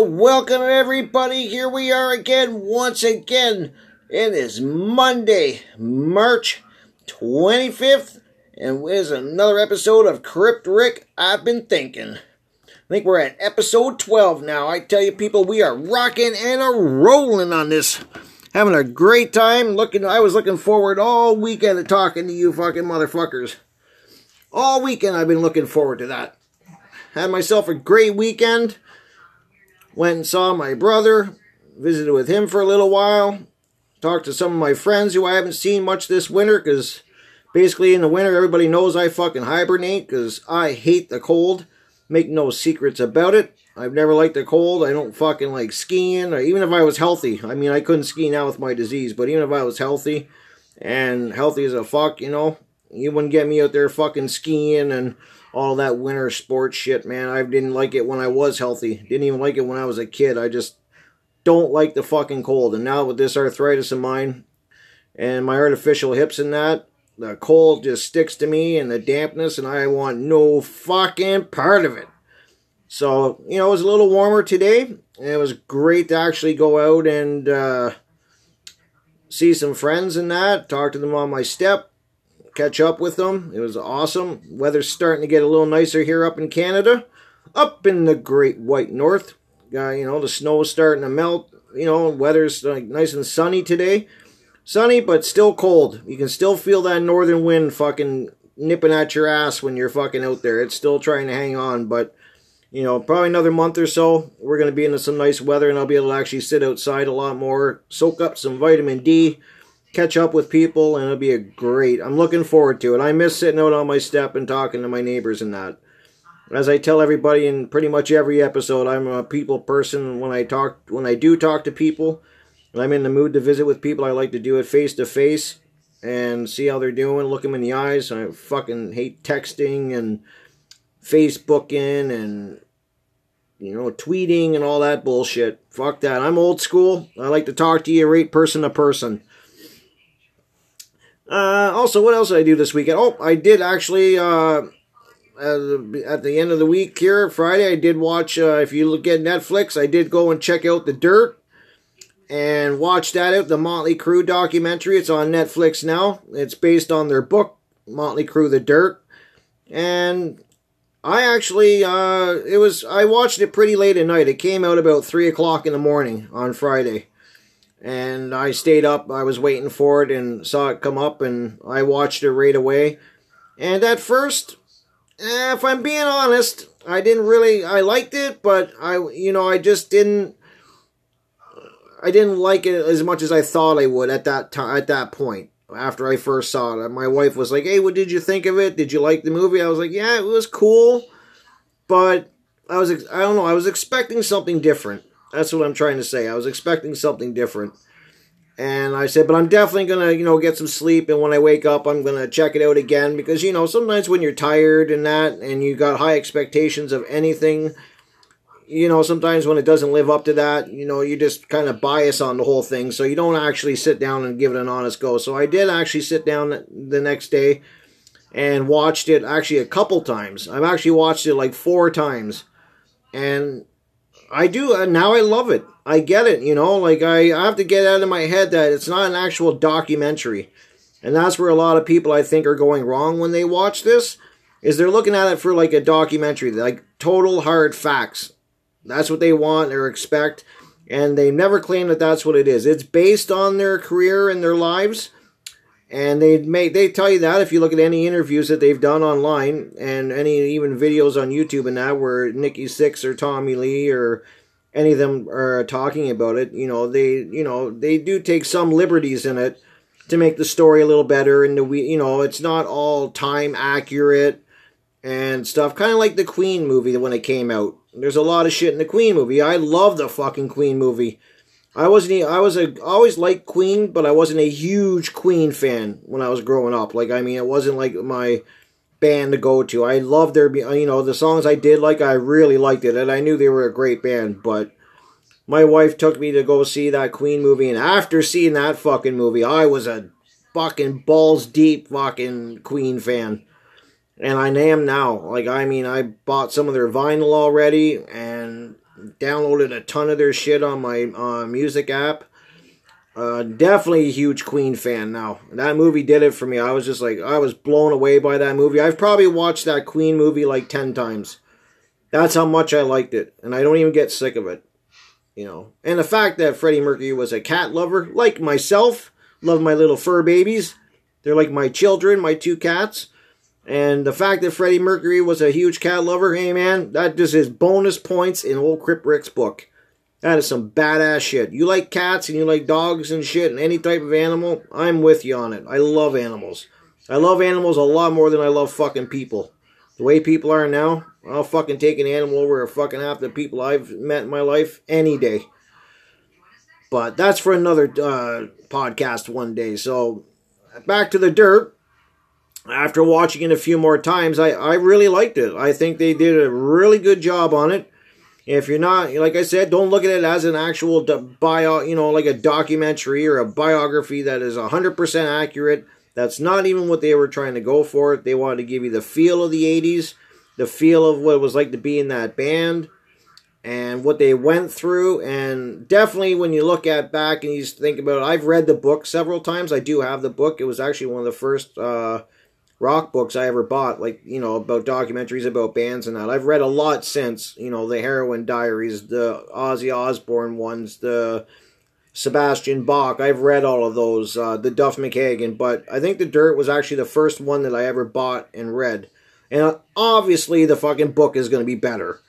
welcome everybody. Here we are again, once again. It is Monday, March 25th, and it is another episode of Crip Rick I've Been Thinking. I think we're at episode 12 now. I tell you, people, we are rocking and a rolling on this. Having a great time. Looking, I was looking forward all weekend to talking to you fucking motherfuckers. All weekend I've been looking forward to that. Had myself a great weekend. Went and saw my brother. Visited with him for a little while. Talked to some of my friends who I haven't seen much this winter because basically in the winter everybody knows I fucking hibernate because I hate the cold. Make no secrets about it. I've never liked the cold. I don't fucking like skiing. Even if I was healthy. I mean, I couldn't ski now with my disease, but even if I was healthy and healthy as a fuck, you know, you wouldn't get me out there fucking skiing and all that winter sports shit, man. I didn't like it when I was healthy. Didn't even like it when I was a kid. I just don't like the fucking cold. And now with this arthritis of mine and my artificial hips and that, the cold just sticks to me and the dampness, and I want no fucking part of it. So, you know, it was a little warmer today. and it was great to actually go out and uh, see some friends and that, talk to them on my step, catch up with them. It was awesome. Weather's starting to get a little nicer here up in Canada, up in the great white north. Uh, you know, the snow is starting to melt. You know, weather's like nice and sunny today. Sunny, but still cold. You can still feel that northern wind fucking nipping at your ass when you're fucking out there. It's still trying to hang on, but you know, probably another month or so, we're going to be into some nice weather and I'll be able to actually sit outside a lot more, soak up some vitamin D, catch up with people, and it'll be a great. I'm looking forward to it. I miss sitting out on my step and talking to my neighbors and that. As I tell everybody in pretty much every episode, I'm a people person. When I talk, when I do talk to people, I'm in the mood to visit with people, I like to do it face to face and see how they're doing, look them in the eyes. I fucking hate texting and Facebooking and you know tweeting and all that bullshit. Fuck that. I'm old school. I like to talk to you right person to person. Uh, also, what else did I do this weekend? Oh, I did actually. Uh, at the end of the week here, Friday, I did watch. Uh, if you look at Netflix, I did go and check out The Dirt and watch that out. The Motley Crue documentary. It's on Netflix now. It's based on their book, Motley Crue: The Dirt, and I actually, uh, it was, I watched it pretty late at night. It came out about 3 o'clock in the morning on Friday. And I stayed up, I was waiting for it and saw it come up and I watched it right away. And at first, eh, if I'm being honest, I didn't really, I liked it, but I, you know, I just didn't, I didn't like it as much as I thought I would at that time, at that point after I first saw it. My wife was like, "Hey, what did you think of it? Did you like the movie?" I was like, "Yeah, it was cool, but I was I don't know, I was expecting something different." That's what I'm trying to say. I was expecting something different. And I said, but I'm definitely going to, you know, get some sleep. And when I wake up, I'm going to check it out again. Because, you know, sometimes when you're tired and that, and you got high expectations of anything, you know, sometimes when it doesn't live up to that, you know, you just kind of bias on the whole thing. So you don't actually sit down and give it an honest go. So I did actually sit down the next day and watched it actually a couple times. I've actually watched it like four times. And I do, and now I love it. I get it, you know, like I, I have to get out of my head that it's not an actual documentary. And that's where a lot of people I think are going wrong when they watch this is they're looking at it for like a documentary, like total hard facts. That's what they want or expect. And they never claim that that's what it is. It's based on their career and their lives. And they make they tell you that if you look at any interviews that they've done online and any even videos on YouTube and that where Nikki Sixx or Tommy Lee or any of them are talking about it, you know, they you know, they do take some liberties in it to make the story a little better and the you know, it's not all time accurate and stuff. Kind of like the Queen movie when it came out. There's a lot of shit in the Queen movie. I love the fucking Queen movie. I wasn't. I was a always liked Queen, but I wasn't a huge Queen fan when I was growing up. Like I mean, it wasn't like my band to go to. I loved their, uh, you know, the songs I did like. I really liked it, and I knew they were a great band. But my wife took me to go see that Queen movie, and after seeing that fucking movie, I was a fucking balls deep fucking Queen fan and I am now. Like I mean, I bought some of their vinyl already, and Downloaded a ton of their shit on my uh, music app. Uh, definitely a huge Queen fan now. That movie did it for me. I was just like, I was blown away by that movie. I've probably watched that Queen movie like 10 times. That's how much I liked it. And I don't even get sick of it. You know. And the fact that Freddie Mercury was a cat lover, like myself, love my little fur babies. They're like my children, my two cats. And the fact that Freddie Mercury was a huge cat lover, hey man, that just is bonus points in old Crip Rick's book. That is some badass shit. You like cats and you like dogs and shit and any type of animal, I'm with you on it. I love animals. I love animals a lot more than I love fucking people. The way people are now, I'll fucking take an animal over a fucking half the people I've met in my life any day. But that's for another uh, podcast one day. So back to the dirt. After watching it a few more times, I, I really liked it. I think they did a really good job on it. If you're not, like I said, don't look at it as an actual bio, you know, like a documentary or a biography that is 100% accurate. That's not even what they were trying to go for. They wanted to give you the feel of the 80s, the feel of what it was like to be in that band, and what they went through. And definitely, when you look at back and you think about it, I've read the book several times. I do have the book. It was actually one of the first uh, rock books I ever bought, like, you know, about documentaries about bands and that. I've read a lot since, you know, the Heroin Diaries, the Ozzy Osbourne ones, the Sebastian Bach. I've read all of those, uh, the Duff McKagan, but I think The Dirt was actually the first one that I ever bought and read. And obviously, the fucking book is going to be better.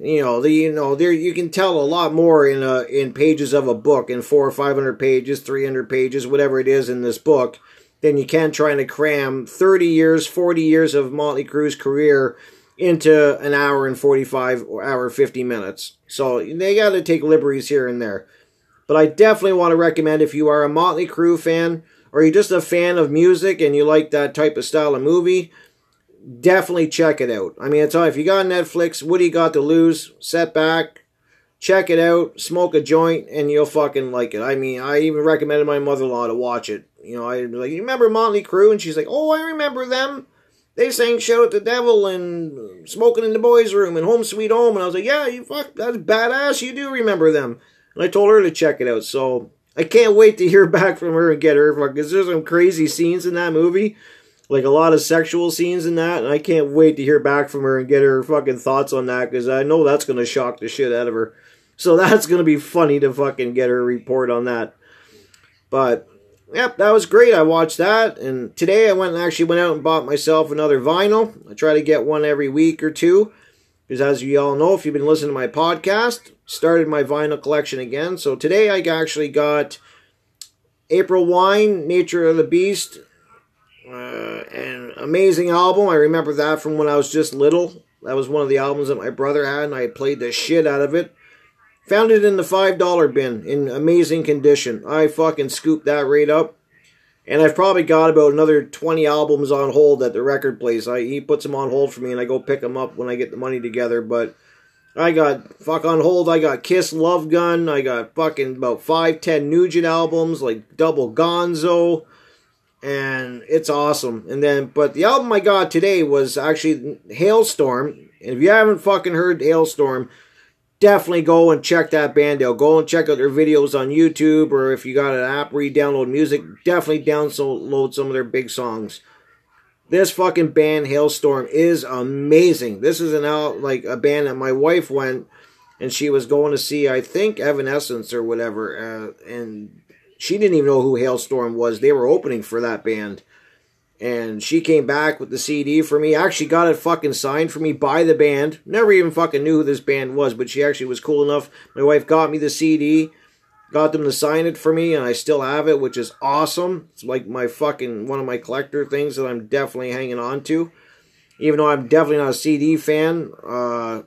You know, the you know there you can tell a lot more in a in pages of a book in four or five hundred pages, three hundred pages, whatever it is in this book than you can trying to cram 30 years, 40 years of Motley Crue's career into an hour and 45 or hour 50 minutes. So they got to take liberties here and there. But I definitely want to recommend if you are a Motley Crue fan or you're just a fan of music and you like that type of style of movie, definitely check it out. I mean, it's all if you got Netflix, what do you got to lose? Set back, check it out, smoke a joint, and you'll fucking like it. I mean, I even recommended my mother in law to watch it. You know, I like, you remember Motley Crue? And she's like, oh, I remember them. They sang Shout at the Devil and Smoking in the Boys' Room and Home Sweet Home. And I was like, yeah, you fuck, that's badass. You do remember them. And I told her to check it out. So I can't wait to hear back from her and get her, because there's some crazy scenes in that movie. Like a lot of sexual scenes in that. And I can't wait to hear back from her and get her fucking thoughts on that, because I know that's to shock the shit out of her. So that's to be funny to fucking get her report on that. But, yep, that was great. I watched that. And today I went and actually went out and bought myself another vinyl. I try to get one every week or two. Because as you all know, if you've been listening to my podcast, started my vinyl collection again. So today I actually got April Wine, Nature of the Beast, uh, an amazing album. I remember that from when I was just little. That was one of the albums that my brother had, and I played the shit out of it. Found it in the $5 bin in amazing condition. I fucking scooped that right up. And I've probably got about another 20 albums on hold at the record place. I, he puts them on hold for me and I go pick them up when I get the money together. But I got fuck on hold. I got Kiss Love Gun. I got fucking about 5, 10 Nugent albums, like Double Gonzo. And it's awesome. And then, but the album I got today was actually Halestorm. And if you haven't fucking heard Halestorm, definitely go and check that band out. Go and check out their videos on YouTube, or if you got an app where you download music, definitely download some of their big songs. This fucking band, Halestorm, is amazing. This is an out like a band that my wife went and she was going to see, I think, Evanescence or whatever, uh, and she didn't even know who Halestorm was. They were opening for that band and she came back with the CD for me. Actually got it fucking signed for me by the band. Never even fucking knew who this band was, but she actually was cool enough. My wife got me the CD, got them to sign it for me, and I still have it, which is awesome. It's like my fucking one of my collector things that I'm definitely hanging on to. Even though I'm definitely not a CD fan, uh,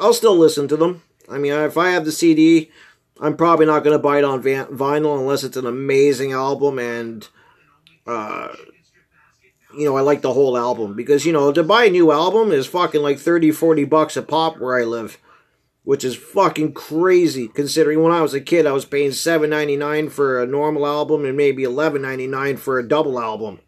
I'll still listen to them. I mean, if I have the CD, I'm probably not going to buy it on vinyl unless it's an amazing album and. Uh, you know, I like the whole album because, you know, to buy a new album is fucking like 30, 40 bucks a pop where I live, which is fucking crazy considering when I was a kid I was paying 7.99 for a normal album and maybe 11.99 for a double album.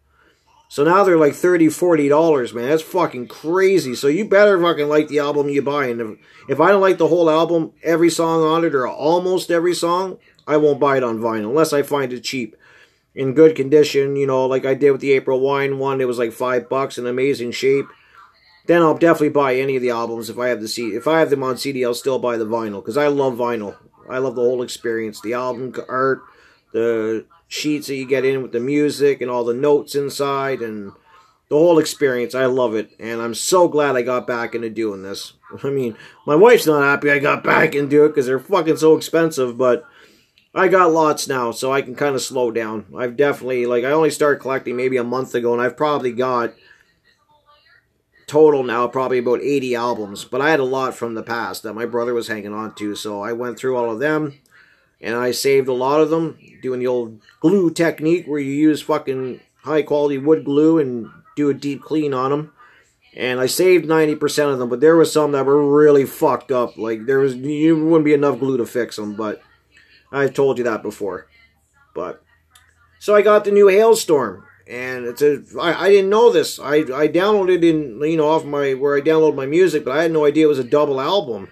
So now they're like 30 $40, man. That's fucking crazy. So you better fucking like the album you buy. And if, if I don't like the whole album, every song on it, or almost every song, I won't buy it on vinyl unless I find it cheap. In good condition, you know, like I did with the April Wine one, it was like five bucks in amazing shape. Then I'll definitely buy any of the albums if I have the CD. If I have them on CD, I'll still buy the vinyl because I love vinyl. I love the whole experience, the album art, the sheets that you get in with the music and all the notes inside and the whole experience. I love it. And I'm so glad I got back into doing this. I mean, my wife's not happy I got back into it because they're fucking so expensive, but I got lots now, so I can kind of slow down. I've definitely, like, I only started collecting maybe a month ago, and I've probably got total now probably about 80 albums. But I had a lot from the past that my brother was hanging on to, so I went through all of them and I saved a lot of them doing the old glue technique where you use fucking high quality wood glue and do a deep clean on them. And I saved 90% of them, but there was some that were really fucked up. Like there was you wouldn't be enough glue to fix them, but I've told you that before. But so I got the new Halestorm, and it's a I, I didn't know this. I I downloaded in you know off my where I download my music, but I had no idea it was a double album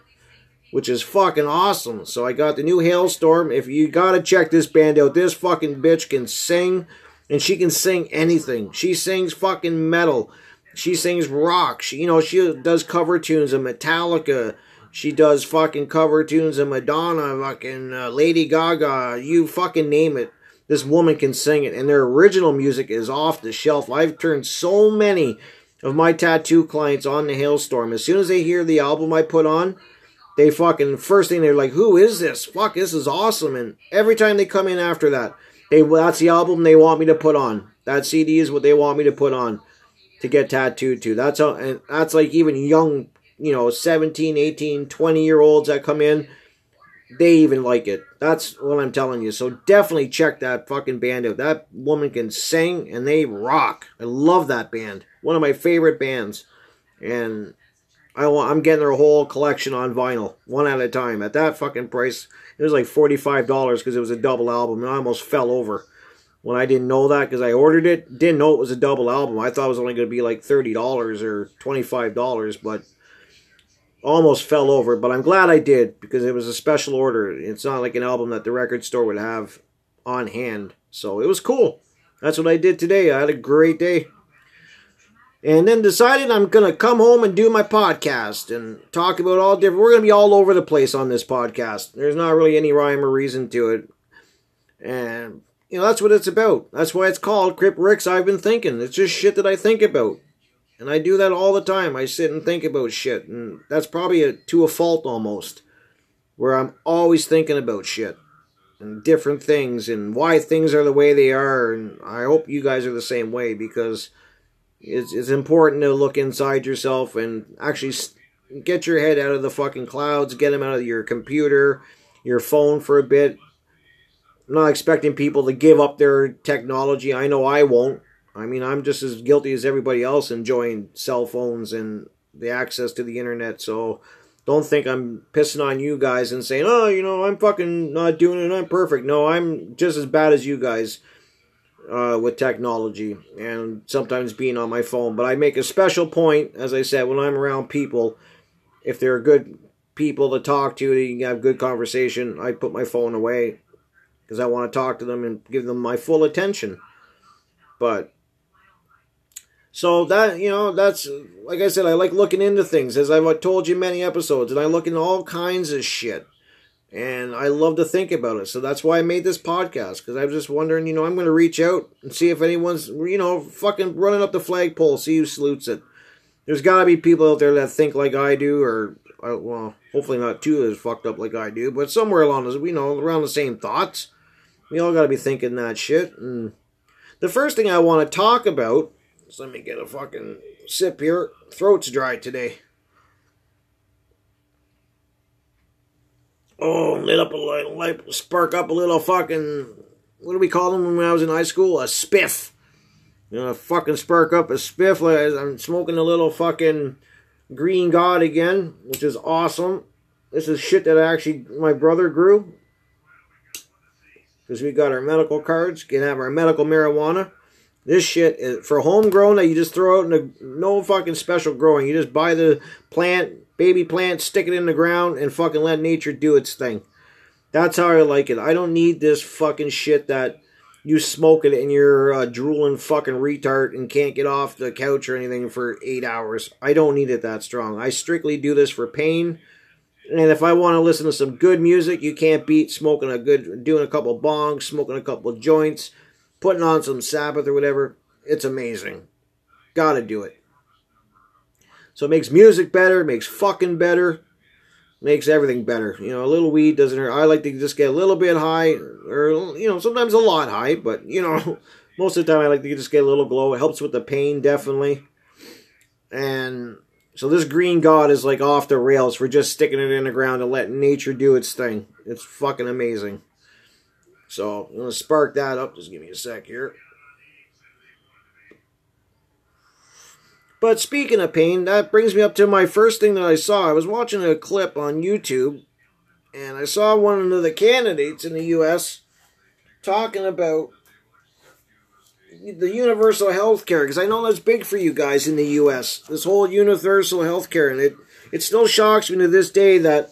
which is fucking awesome. So I got the new Halestorm. If you gotta check this band out, this fucking bitch can sing, and she can sing anything. She sings fucking metal. She sings rock. She, you know, she does cover tunes of Metallica. She does fucking cover tunes of Madonna, fucking uh, Lady Gaga. You fucking name it. This woman can sing it, and their original music is off the shelf. I've turned so many of my tattoo clients on the Halestorm. As soon as they hear the album I put on, they fucking first thing they're like, "Who is this? Fuck, this is awesome!" And every time they come in after that, they that's the album they want me to put on. That CD is what they want me to put on to get tattooed to. That's how, and that's like even young, you know, 17, 18, 20 year olds that come in, they even like it. That's what I'm telling you. So definitely check that fucking band out. That woman can sing and they rock. I love that band. One of my favorite bands. And I want, I'm getting their whole collection on vinyl, one at a time. At that fucking price, it was like $45 because it was a double album, and I almost fell over when I didn't know that because I ordered it. Didn't know it was a double album. I thought it was only going to be like $30 or $25, but almost fell over. But I'm glad I did because it was a special order. It's not like an album that the record store would have on hand. So it was cool. That's what I did today. I had a great day and then decided I'm going to come home and do my podcast and talk about all different. We're going to be all over the place on this podcast. There's not really any rhyme or reason to it. And, you know, that's what it's about. That's why it's called Crip Ricks I've Been Thinking. It's just shit that I think about. And I do that all the time. I sit and think about shit. And that's probably a, to a fault almost. Where I'm always thinking about shit. And different things. And why things are the way they are. And I hope you guys are the same way because it's, it's important to look inside yourself and actually get your head out of the fucking clouds, get them out of your computer, your phone for a bit. I'm not expecting people to give up their technology. I know I won't. I mean, I'm just as guilty as everybody else enjoying cell phones and the access to the internet. So don't think I'm pissing on you guys and saying, oh, you know, I'm fucking not doing it. I'm perfect. No, I'm just as bad as you guys uh, with technology and sometimes being on my phone. But I make a special point, as I said, when I'm around people, if they're good people to talk to, you can have good conversation, I put my phone away because I want to talk to them and give them my full attention. But so that you know, that's like I said, I like looking into things, as I've told you many episodes, and I look into all kinds of shit and I love to think about it. So that's why I made this podcast because I was just wondering, you know, I'm going to reach out and see if anyone's, you know, fucking running up the flagpole, see who salutes it. There's got to be people out there that think like I do, or uh, well, hopefully not too as fucked up like I do, but somewhere along the, you know, around the same thoughts. We all got to be thinking that shit. And the first thing I want to talk about, let me get a fucking sip here. Throat's dry today. Oh, lit up a light, light, spark up a little fucking, what do we call them when I was in high school? A spiff. You know, fucking spark up a spiff. I'm smoking a little fucking green god again, which is awesome. This is shit that I actually my brother grew. Because we got our medical cards, can have our medical marijuana. This shit is for homegrown that you just throw out in the no fucking special growing. You just buy the plant, baby plant, stick it in the ground, and fucking let nature do its thing. That's how I like it. I don't need this fucking shit that you smoke it and you're drooling fucking retard and can't get off the couch or anything for eight hours. I don't need it that strong. I strictly do this for pain. And if I want to listen to some good music, you can't beat smoking a good, doing a couple bongs, smoking a couple joints putting on some Sabbath or whatever, it's amazing. Gotta do it. So it makes music better, makes fucking better, makes everything better. You know, a little weed doesn't hurt. I like to just get a little bit high, or, you know, sometimes a lot high, but, you know, most of the time I like to just get a little glow. It helps with the pain, definitely. And so this green god is like off the rails for just sticking it in the ground and letting nature do its thing. It's fucking amazing. So I'm going to spark that up. Just give me a sec here. But speaking of pain, that brings me up to my first thing that I saw. I was watching a clip on YouTube, and I saw one of the candidates in the U.S. talking about the universal health care, because I know that's big for you guys in the U.S. This whole universal health care, and it it still shocks me to this day that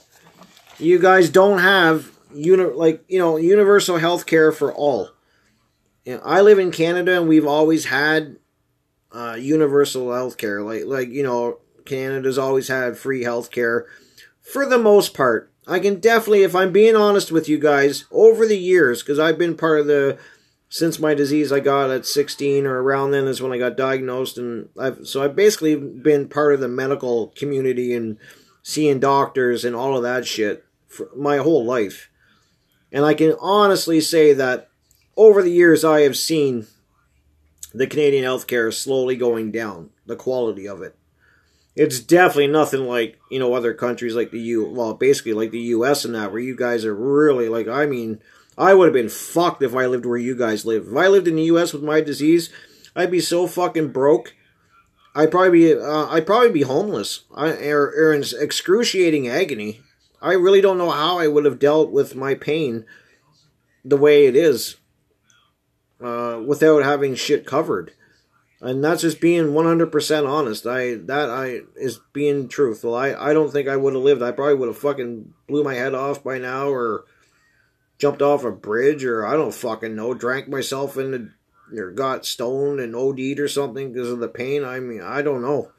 you guys don't have uni- like you know universal health care for all. You know, I live in Canada and we've always had uh, universal health care. Like like you know Canada's always had free health care for the most part. I can definitely, if I'm being honest with you guys, over the years, because I've been part of the since my disease I got at 16 or around then is when I got diagnosed, and I've so I've basically been part of the medical community and seeing doctors and all of that shit for my whole life. And I can honestly say that over the years, I have seen the Canadian healthcare slowly going down, the quality of it. It's definitely nothing like, you know, other countries like the U, well, basically like the US and that, where you guys are really, like, I mean, I would have been fucked if I lived where you guys live. If I lived in the US with my disease, I'd be so fucking broke. I'd probably be, uh, I'd probably be homeless, I, or, or in excruciating agony. I really don't know how I would have dealt with my pain the way it is uh, without having shit covered. And that's just being 100% honest. I that I is being truthful. I, I don't think I would have lived. I probably would have fucking blew my head off by now or jumped off a bridge or I don't fucking know, drank myself into or got stoned and OD'd or something because of the pain. I mean, I don't know.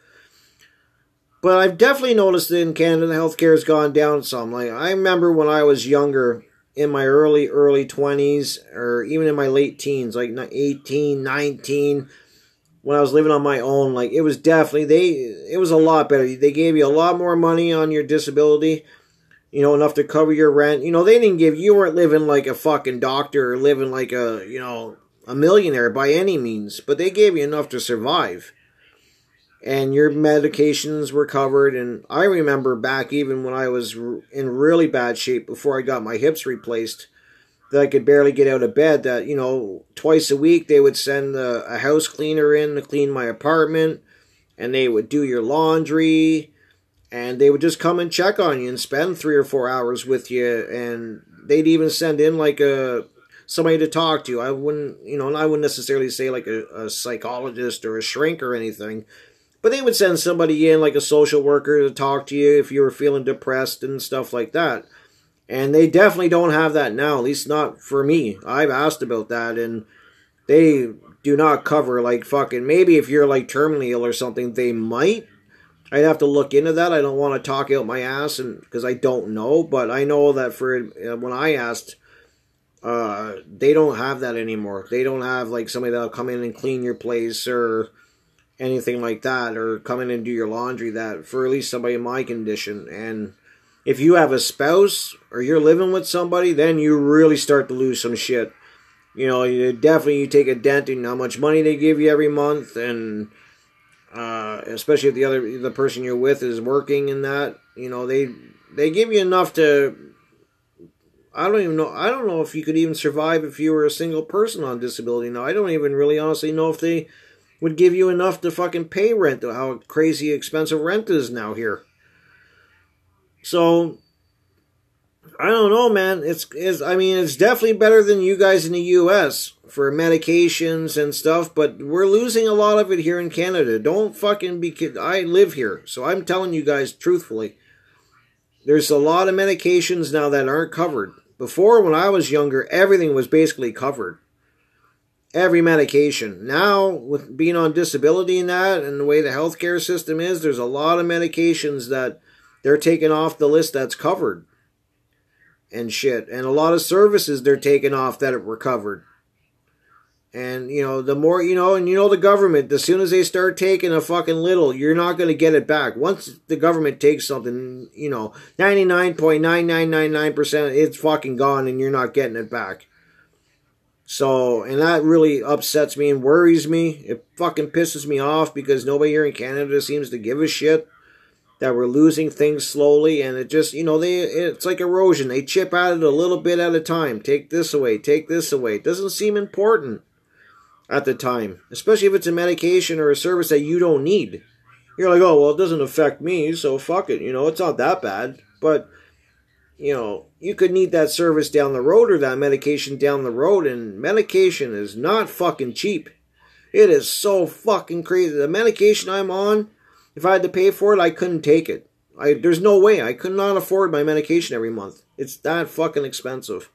But I've definitely noticed that in Canada, healthcare has gone down some. Like I remember when I was younger, in my early early 20s or even in my late teens, like 18, 19, when I was living on my own, like it was definitely they it was a lot better. They gave you a lot more money on your disability. You know, enough to cover your rent. You know, they didn't give you weren't living like a fucking doctor or living like a, you know, a millionaire by any means, but they gave you enough to survive and your medications were covered. And I remember back even when I was in really bad shape before I got my hips replaced, that I could barely get out of bed. That you know, twice a week they would send a, a house cleaner in to clean my apartment, and they would do your laundry, and they would just come and check on you and spend three or four hours with you, and they'd even send in like a somebody to talk to. I wouldn't, you know, and I wouldn't necessarily say like a, a psychologist or a shrink or anything, but they would send somebody in, like a social worker, to talk to you if you were feeling depressed and stuff like that. And they definitely don't have that now, at least not for me. I've asked about that, and they do not cover, like, fucking. Maybe if you're, like, terminally ill or something, they might. I'd have to look into that. I don't want to talk out my ass and because I don't know, but I know that for uh, when I asked, uh, they don't have that anymore. They don't have like somebody that'll come in and clean your place or anything like that or come in and do your laundry that for at least somebody in my condition and if you have a spouse or you're living with somebody then you really start to lose some shit you know you definitely you take a dent in how much money they give you every month and uh, especially if the other the person you're with is working in that you know they they give you enough to I don't even know. I don't know if you could even survive if you were a single person on disability. Now, I don't even really honestly know if they would give you enough to fucking pay rent, to how crazy expensive rent is now here. So, I don't know, man. It's, it's I mean, it's definitely better than you guys in the U.S. for medications and stuff, but we're losing a lot of it here in Canada. Don't fucking be kid. I live here, so I'm telling you guys truthfully. There's a lot of medications now that aren't covered. Before, when I was younger, everything was basically covered. Every medication. Now, with being on disability and that, and the way the healthcare system is, there's a lot of medications that they're taking off the list that's covered and shit. And a lot of services they're taking off that were covered. And, you know, the more, you know, and you know the government, as soon as they start taking a fucking little, you're not going to get it back. Once the government takes something, you know, 99.9999%, it's fucking gone and you're not getting it back. So, and that really upsets me and worries me. It fucking pisses me off because nobody here in Canada seems to give a shit that we're losing things slowly. And it just you know they it's like erosion. They chip at it a little bit at a time. Take this away take this away. It doesn't seem important at the time especially if it's a medication or a service that you don't need. You're like oh well it doesn't affect me so fuck it. You know it's not that bad. But you know you could need that service down the road or that medication down the road and medication is not fucking cheap it is so fucking crazy the medication i'm on if I had to pay for it, I couldn't take it. I there's no way I could not afford my medication every month. It's that fucking expensive.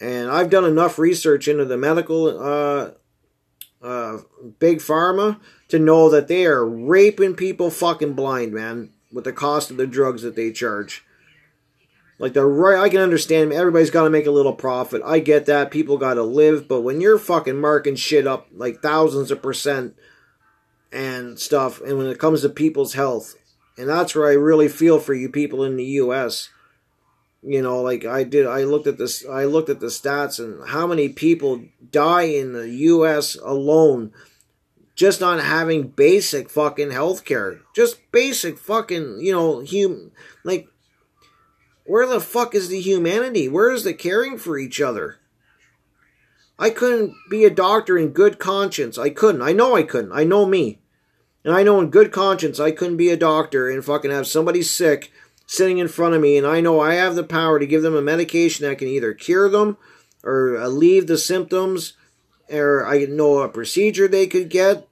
And I've done enough research into the medical uh, uh, big pharma to know that they are raping people fucking blind, man, with the cost of the drugs that they charge. Like the right, I can understand everybody's got to make a little profit. I get that people got to live, but when you're fucking marking shit up like thousands of percent and stuff, and when it comes to people's health, and that's where I really feel for you people in the U.S. You know, like I did, I looked at this, I looked at the stats and how many people die in the U.S. alone just not having basic fucking health care. Just basic fucking, you know, human, like where the fuck is the humanity? Where is the caring for each other? I couldn't be a doctor in good conscience. I couldn't. I know I couldn't. I know me. And I know in good conscience I couldn't be a doctor and fucking have somebody sick sitting in front of me and I know I have the power to give them a medication that can either cure them or uh, alleviate the symptoms or I know a procedure they could get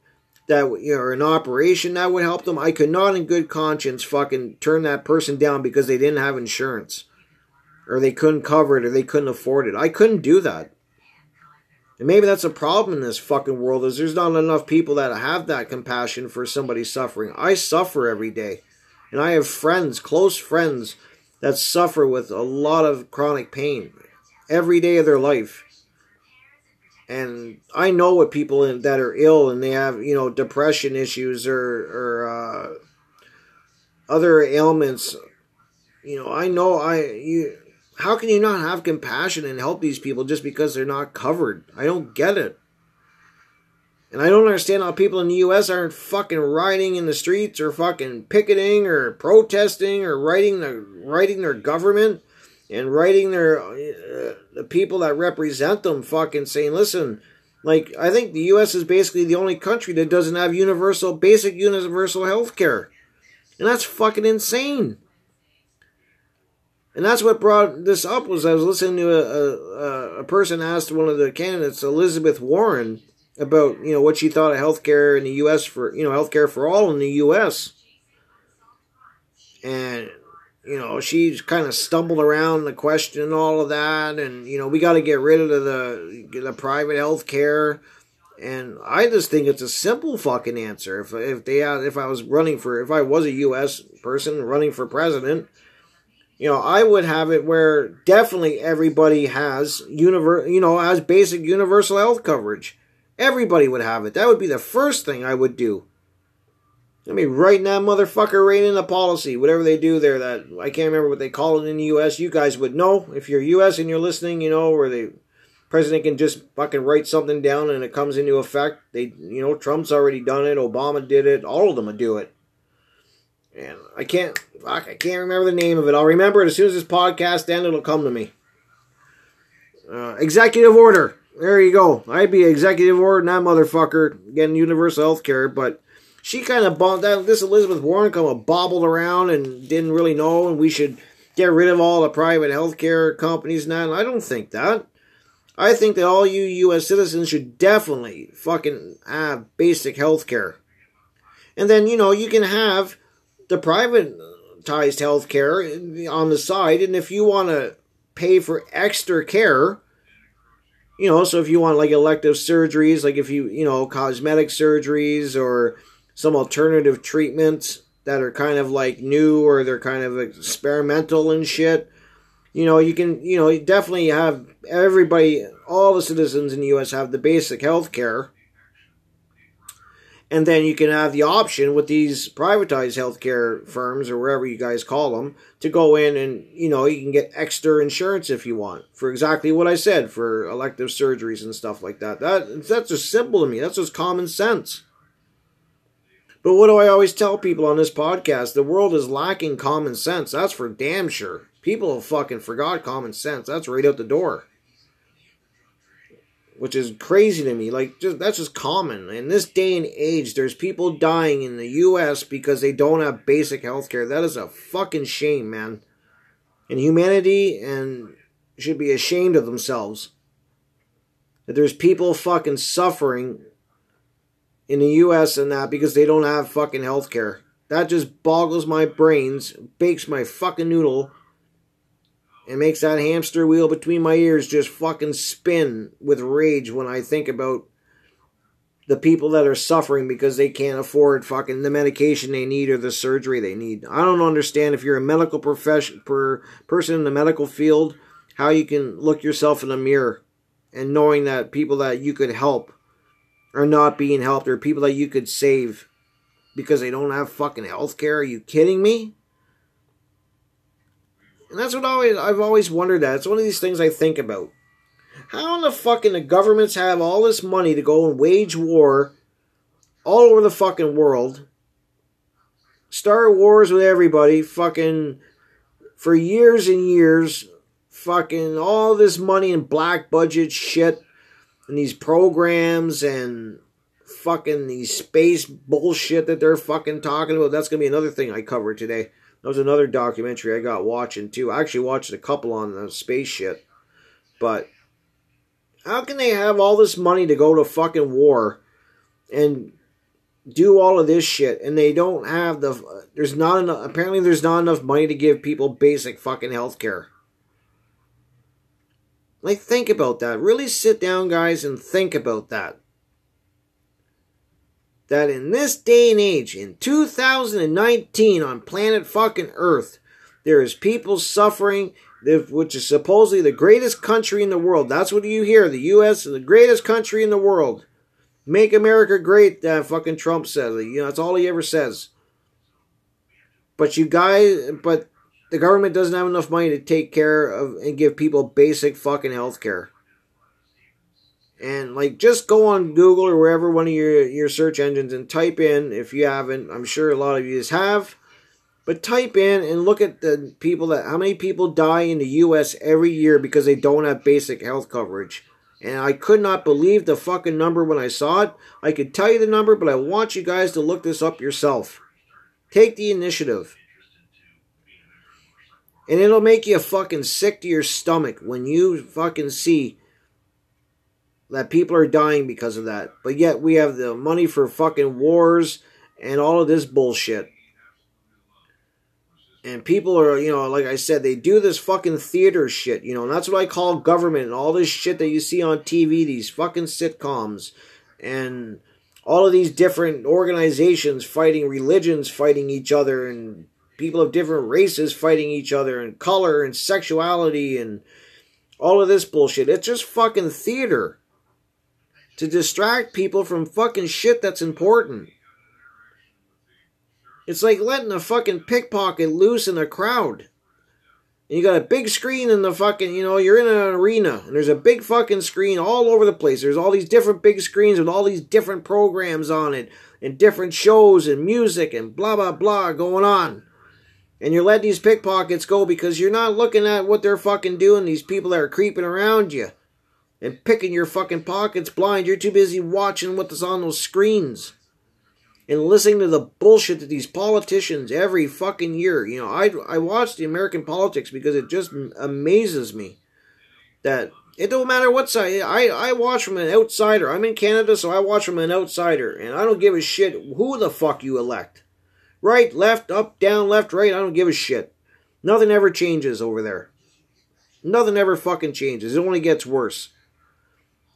that you know, or an operation that would help them. I could not in good conscience fucking turn that person down because they didn't have insurance or they couldn't cover it or they couldn't afford it. I couldn't do that. And maybe that's a problem in this fucking world is there's not enough people that have that compassion for somebody suffering. I suffer every day. And I have friends, close friends, that suffer with a lot of chronic pain every day of their life. And I know what people in, that are ill and they have, you know, depression issues or, or uh, other ailments. You know, I know I you how can you not have compassion and help these people just because they're not covered? I don't get it. And I don't understand how people in the U.S. aren't fucking rioting in the streets or fucking picketing or protesting or writing the writing their government and writing their uh, the people that represent them fucking saying, listen, like I think the U.S. is basically the only country that doesn't have universal basic universal health care, and that's fucking insane. And that's what brought this up was I was listening to a, a, a person asked one of the candidates, Elizabeth Warren, about you know what she thought of healthcare in the U.S. for you know healthcare for all in the U.S. And you know she kind of stumbled around the question and all of that, and you know we got to get rid of the the private health care. And I just think it's a simple fucking answer. If if they had, if I was running for if I was a U.S. person running for president you know, I would have it where definitely everybody has univer- you know, has basic universal health coverage. Everybody would have it. That would be the first thing I would do. I mean, writing that motherfucker right in the policy, whatever they do there. That I can't remember what they call it in the U.S. You guys would know if you're U.S. and you're listening. You know where the president can just fucking write something down and it comes into effect. They, you know, Trump's already done it. Obama did it. All of them would do it. And I can't Fuck, I can't remember the name of it. I'll remember it as soon as this podcast ends. It'll come to me. Uh, executive order. There you go. I'd be executive order that motherfucker getting universal health care, but she kind of that this Elizabeth Warren kind of bobbled around and didn't really know, and we should get rid of all the private healthcare companies now. I don't think that. I think that all you U.S. citizens should definitely fucking have basic healthcare. And then, you know, you can have the privatized healthcare on the side. And if you want to pay for extra care, you know, so if you want like elective surgeries, like if you, you know, cosmetic surgeries or some alternative treatments that are kind of like new or they're kind of experimental and shit, you know, you can, you know, you definitely have everybody, all the citizens in the U.S. have the basic health care. And then you can have the option with these privatized healthcare firms or wherever you guys call them to go in and, you know, you can get extra insurance if you want for exactly what I said for elective surgeries and stuff like that. That that's just simple to me. That's just common sense. But what do I always tell people on this podcast? The world is lacking common sense. That's for damn sure. People have fucking forgot common sense. That's right out the door which is crazy to me. Like, just that's just common. In this day and age, there's people dying in the U.S. because they don't have basic health care. That is a fucking shame, man. And humanity and should be ashamed of themselves. That there's people fucking suffering in the U.S. and that because they don't have fucking health care. That just boggles my brains, bakes my fucking noodle and makes that hamster wheel between my ears just fucking spin with rage when I think about the people that are suffering because they can't afford fucking the medication they need or the surgery they need. I don't understand if you're a medical profession per person in the medical field how you can look yourself in the mirror and knowing that people that you could help are not being helped or people that you could save because they don't have fucking health care. Are you kidding me? And that's what always I've always wondered that. It's one of these things I think about. How in the fucking the governments have all this money to go and wage war all over the fucking world? Start wars with everybody, fucking for years and years, fucking all this money and black budget shit and these programs and fucking these space bullshit that they're fucking talking about. That's gonna be another thing I cover today. That was another documentary I got watching too. I actually watched a couple on the space shit. But how can they have all this money to go to fucking war and do all of this shit and they don't have the there's not enough apparently there's not enough money to give people basic fucking health care. Like think about that. Really sit down guys and think about that that in this day and age, in 2019 on planet fucking Earth, there is people suffering, which is supposedly the greatest country in the world. That's what you hear. The U.S. is the greatest country in the world. Make America great, that fucking Trump says. You know, that's all he ever says. But you guys, but the government doesn't have enough money to take care of and give people basic fucking health care. And like just go on Google or wherever one of your, your search engines and type in if you haven't, I'm sure a lot of you have. But type in and look at the people that how many people die in the US every year because they don't have basic health coverage. And I could not believe the fucking number when I saw it. I could tell you the number, but I want you guys to look this up yourself. Take the initiative. And it'll make you fucking sick to your stomach when you fucking see that people are dying because of that. But yet we have the money for fucking wars and all of this bullshit. And people are, you know, like I said, they do this fucking theater shit, you know, and that's what I call government and all this shit that you see on TV, these fucking sitcoms, and all of these different organizations fighting religions, fighting each other, and people of different races fighting each other, and color and sexuality, and all of this bullshit. It's just fucking theater to distract people from fucking shit that's important. It's like letting a fucking pickpocket loose in a crowd. And you got a big screen in the fucking, you know, you're in an arena and there's a big fucking screen all over the place. There's all these different big screens with all these different programs on it and different shows and music and blah, blah, blah going on. And you're letting these pickpockets go because you're not looking at what they're fucking doing, these people that are creeping around you and picking your fucking pockets blind. You're too busy watching what's on those screens. and listening to the bullshit that these politicians every fucking year. You know, I I watch the American politics because it just amazes me that it don't matter what side. I I watch from an outsider. I'm in Canada, so I watch from an outsider, and I don't give a shit who the fuck you elect. Right, left, up, down, left, right. I don't give a shit. Nothing ever changes over there. Nothing ever fucking changes. It only gets worse.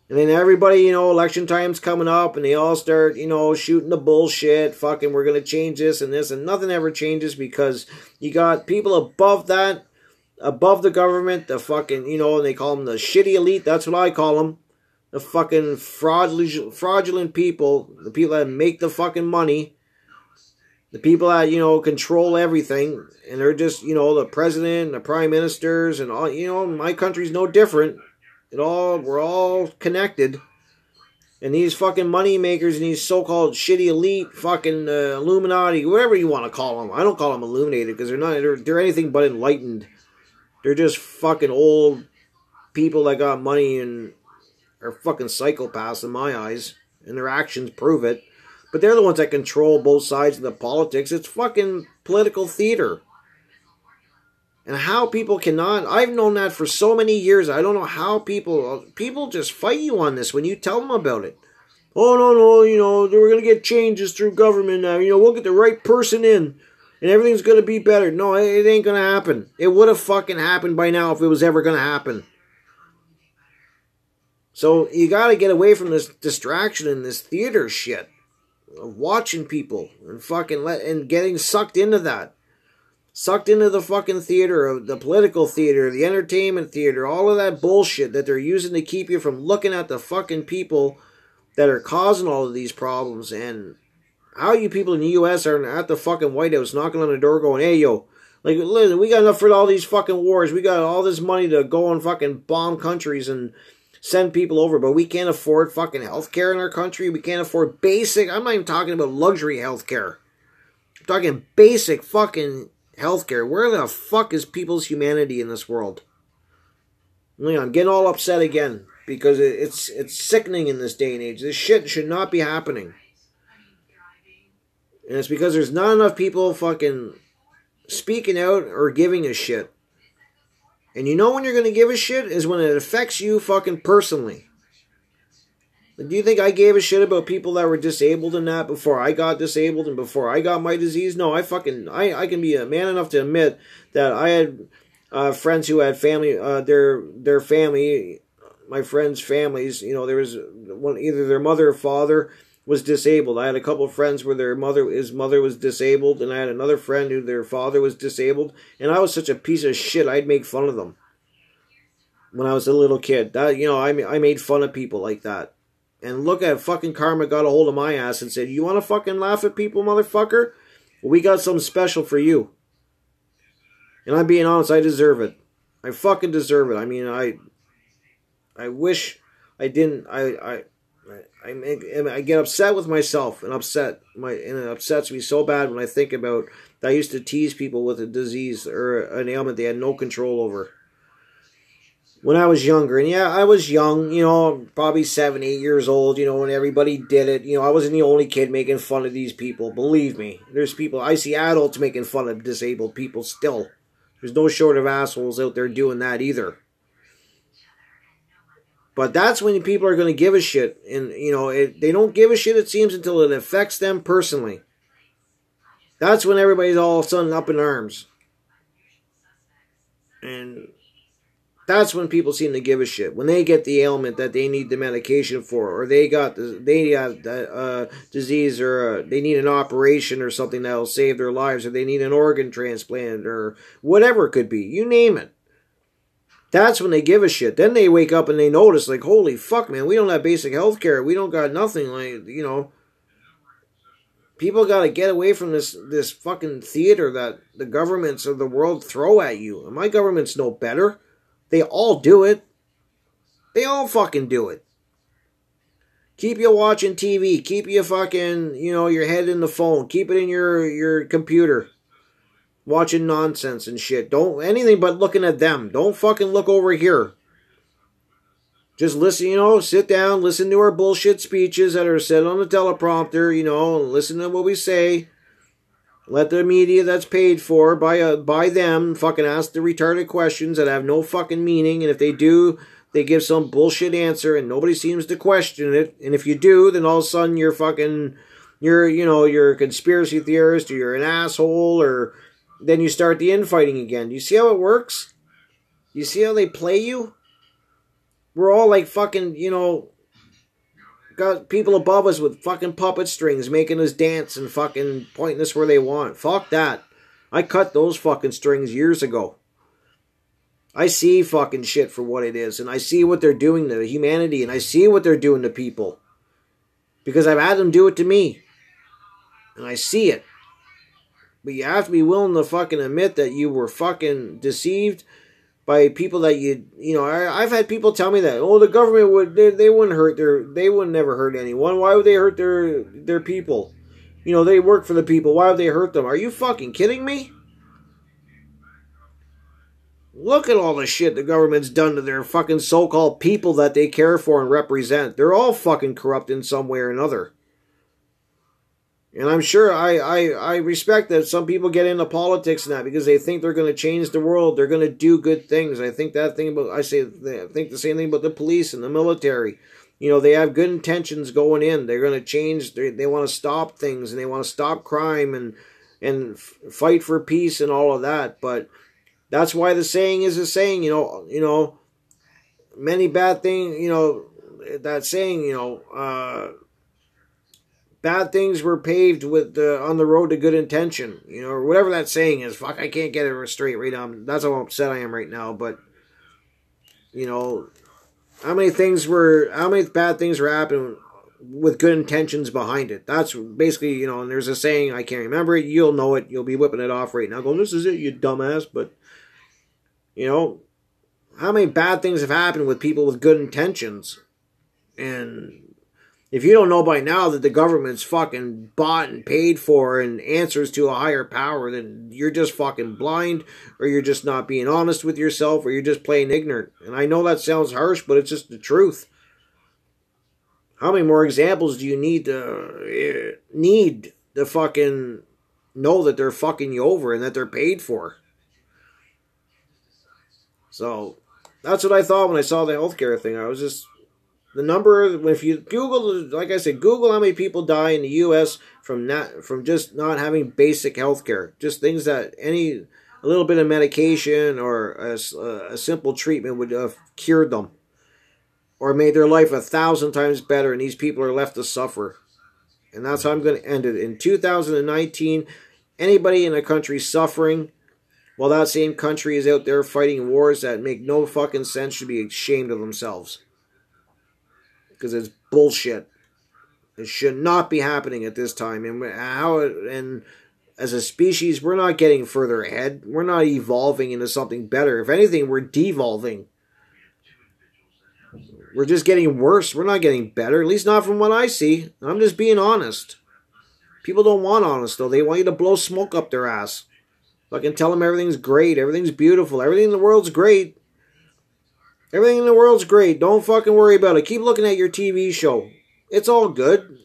And then everybody, you know, election time's coming up and they all start, you know, shooting the bullshit. Fucking, we're going to change this and this. And nothing ever changes because you got people above that, above the government, the fucking, you know, and they call them the shitty elite. That's what I call them. The fucking fraudulent, fraudulent people, the people that make the fucking money, the people that, you know, control everything. And they're just, you know, the president, the prime ministers, and all, you know, my country's no different it all we're all connected. And these fucking money makers and these so-called shitty elite fucking uh, Illuminati, whatever you want to call them. I don't call them illuminated because they're not. They're, they're anything but enlightened. They're just fucking old people that got money and are fucking psychopaths in my eyes, and their actions prove it. But they're the ones that control both sides of the politics. It's fucking political theater. And how people cannot i've known that for so many years i don't know how people people just fight you on this when you tell them about it. Oh no no you know we're to get changes through government now. You know we'll get the right person in and everything's to be better. No it ain't to happen. It would have fucking happened by now if it was ever to happen. So you got to get away from this distraction and this theater shit watching people and fucking let and getting sucked into that sucked into the fucking theater of the political theater, the entertainment theater, all of that bullshit that they're using to keep you from looking at the fucking people that are causing all of these problems and how you people in the US are at the fucking White House knocking on the door going, hey yo, like listen, we got enough for all these fucking wars. We got all this money to go and fucking bomb countries and send people over, but we can't afford fucking healthcare in our country. We can't afford basic I'm not even talking about luxury healthcare. I'm talking basic fucking healthcare. Where the fuck is people's humanity in this world? I'm getting all upset again because it's it's sickening in this day and age. This shit should not be happening. And it's because there's not enough people fucking speaking out or giving a shit. And you know when you're going to give a shit is when it affects you fucking personally. Do you think I gave a shit about people that were disabled and that before I got disabled and before I got my disease? No, I fucking I, I can be a man enough to admit that I had uh, friends who had family uh, their their family my friends' families, you know, there was one either their mother or father was disabled. I had a couple of friends where their mother his mother was disabled and I had another friend who their father was disabled and I was such a piece of shit I'd make fun of them when I was a little kid. That you know, I I made fun of people like that. And look at fucking karma got a hold of my ass and said, You want to fucking laugh at people, motherfucker? Well, we got something special for you. And I'm being honest, I deserve it. I fucking deserve it. I mean, I I wish I didn't. I I I, make, I get upset with myself and upset my and it upsets me so bad when I think about I used to tease people with a disease or an ailment they had no control over when I was younger. And yeah, I was young, you know, probably seven, eight years old, you know, when everybody did it. You know, I wasn't the only kid making fun of these people. Believe me, there's people, I see adults making fun of disabled people still. There's no short of assholes out there doing that either. But that's when people are going to give a shit. And, you know, it, they don't give a shit, it seems, until it affects them personally. That's when everybody's all of a sudden up in arms. And that's when people seem to give a shit. When they get the ailment that they need the medication for, or they got the, they got the uh, disease, or uh, they need an operation or something that'll save their lives, or they need an organ transplant, or whatever it could be. You name it. That's when they give a shit. Then they wake up and they notice, like, holy fuck, man, we don't have basic health care. We don't got nothing. Like, you know, people got to get away from this this fucking theater that the governments of the world throw at you. And my government's no better. They all do it. They all fucking do it. Keep you watching TV. Keep you fucking, you know, your head in the phone. Keep it in your your computer. Watching nonsense and shit. Don't anything but looking at them. Don't fucking look over here. Just listen, you know, sit down, listen to our bullshit speeches that are said on the teleprompter, you know, listen to what we say. Let the media that's paid for by uh, by them fucking ask the retarded questions that have no fucking meaning, and if they do, they give some bullshit answer, and nobody seems to question it. And if you do, then all of a sudden you're fucking, you're you know you're a conspiracy theorist or you're an asshole, or then you start the infighting again. You see how it works? You see how they play you? We're all like fucking, you know, got people above us with fucking puppet strings making us dance and fucking pointing us where they want. Fuck that. I cut those fucking strings years ago. I see fucking shit for what it is, and I see what they're doing to humanity, and I see what they're doing to people. Because I've had them do it to me. And I see it. But you have to be willing to fucking admit that you were fucking deceived by people that you you know I, have had people tell me that oh the government would they, they wouldn't hurt their they would never hurt anyone. Why would they hurt their their people? You know they work for the people. Why would they hurt them? Are you fucking kidding me? Look at all the shit the government's done to their fucking so-called people that they care for and represent. They're all fucking corrupt in some way or another and I'm sure I, I, I respect that some people get into politics and that because they think they're going to change the world. They're going to do good things. I think that thing about, I say, I think the same thing about the police and the military. You know, they have good intentions going in. They're going to change. They, they want to stop things and they want to stop crime and, and fight for peace and all of that. But that's why the saying is a saying, you know, you know, many bad things, you know, that saying, you know, uh, bad things were paved with uh, on the road to good intention, you know, or whatever that saying is. Fuck, I can't get it straight right now. That's how upset I am right now. But you know, how many things were, how many bad things were happening with good intentions behind it? That's basically, you know. And there's a saying I can't remember it. You'll know it. You'll be whipping it off right now. going, this is it, you dumbass. But you know, how many bad things have happened with people with good intentions, and if you don't know by now that the government's fucking bought and paid for and answers to a higher power, then you're just fucking blind, or you're just not being honest with yourself, or you're just plain ignorant. And I know that sounds harsh, but it's just the truth. How many more examples do you need to uh, need to fucking know that they're fucking you over and that they're paid for? So that's what I thought when I saw the healthcare thing. I was just the number if you google like i said google how many people die in the us from not from just not having basic health care just things that any a little bit of medication or a, a simple treatment would have cured them. Or made their life a thousand times better and these people are left to suffer. And that's how i'm going to end it. In 2019 anybody in a country suffering while that same country is out there fighting wars that make no fucking sense should be ashamed of themselves because it's bullshit. It should not be happening at this time. And how and as a species, we're not getting further ahead. We're not evolving into something better. If anything, we're devolving. We're just getting worse. We're not getting better. At least not from what I see. I'm just being honest. People don't want honest though. They want you to blow smoke up their ass. Can tell them everything's great, everything's beautiful, everything in the world's great. Everything in the world's great. Don't fucking worry about it. Keep looking at your TV show. It's all good.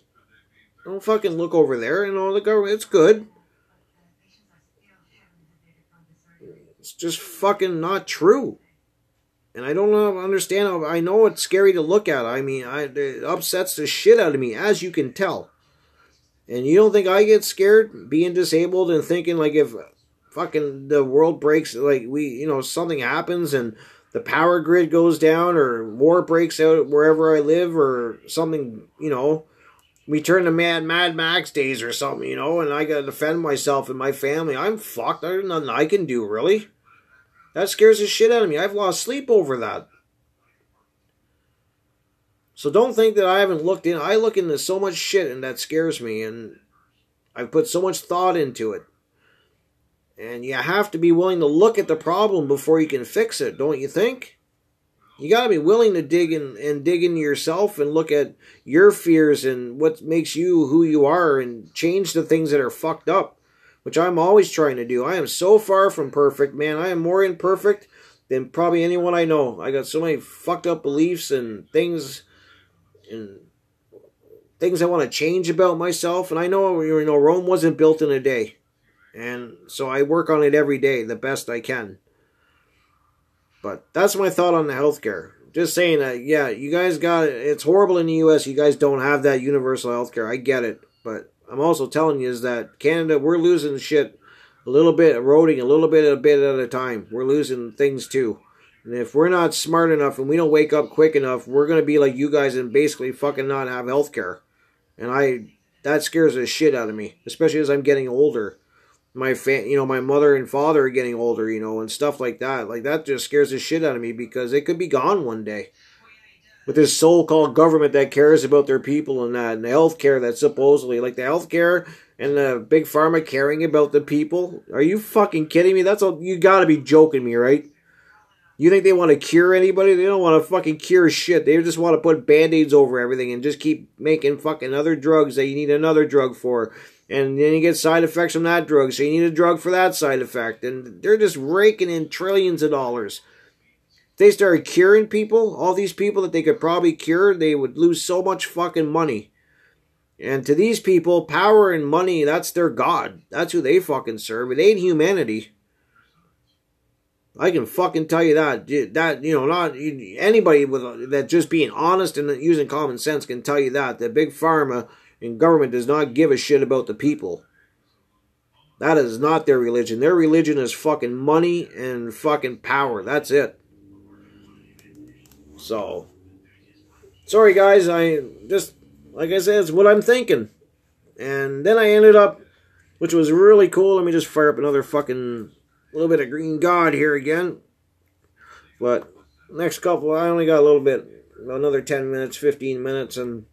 Don't fucking look over there. You know, the government, it's good. It's just fucking not true. And I don't understand. I know it's scary to look at. I mean, I, it upsets the shit out of me, as you can tell. And you don't think I get scared being disabled and thinking like if fucking the world breaks, like we, you know, something happens and the power grid goes down or war breaks out wherever I live or something, you know, we turn to Mad Mad Max days or something, you know, and I gotta defend myself and my family. I'm fucked. There's nothing I can do, really. That scares the shit out of me. I've lost sleep over that. So don't think that I haven't looked in. I look into so much shit and that scares me, and I've put so much thought into it. And you have to be willing to look at the problem before you can fix it, don't you think? You got to be willing to dig in and dig into yourself and look at your fears and what makes you who you are and change the things that are fucked up, which I'm always trying to do. I am so far from perfect, man. I am more imperfect than probably anyone I know. I got so many fucked up beliefs and things and things I want to change about myself. And I know you know Rome wasn't built in a day, and so I work on it every day the best I can. But that's my thought on the healthcare. Just saying that, yeah, you guys got it. It's horrible in the U.S. You guys don't have that universal healthcare. I get it, but I'm also telling you is that Canada, we're losing shit a little bit, eroding a little bit, a bit at a time. We're losing things too. And if we're not smart enough and we don't wake up quick enough, we're gonna be like you guys and basically fucking not have health care. And I that scares the shit out of me, especially as I'm getting older. My fa- you know, my mother and father are getting older, you know, and stuff like that. Like that just scares the shit out of me because it could be gone one day with this so-called government that cares about their people and that, and the healthcare that supposedly, like the healthcare and the big pharma caring about the people. Are you fucking kidding me? That's all. You got to be joking me, right? You think they want to cure anybody? They don't want to fucking cure shit. They just want to put band-aids over everything and just keep making fucking other drugs that you need another drug for. And then you get side effects from that drug, so you need a drug for that side effect. And they're just raking in trillions of dollars they started curing people, all these people that they could probably cure, they would lose so much fucking money. And to these people, power and money, that's their God. That's who they fucking serve. It ain't humanity. I can fucking tell you that. That, you know, not anybody with that just being honest and using common sense can tell you that. That big pharma and government does not give a shit about the people. That is not their religion. Their religion is fucking money and fucking power. That's it. So, sorry guys, I just, like I said, it's what I'm thinking. And then I ended up, which was really cool. Let me just fire up another fucking little bit of Green God here again. But next couple, I only got a little bit, another 10 minutes, 15 minutes, and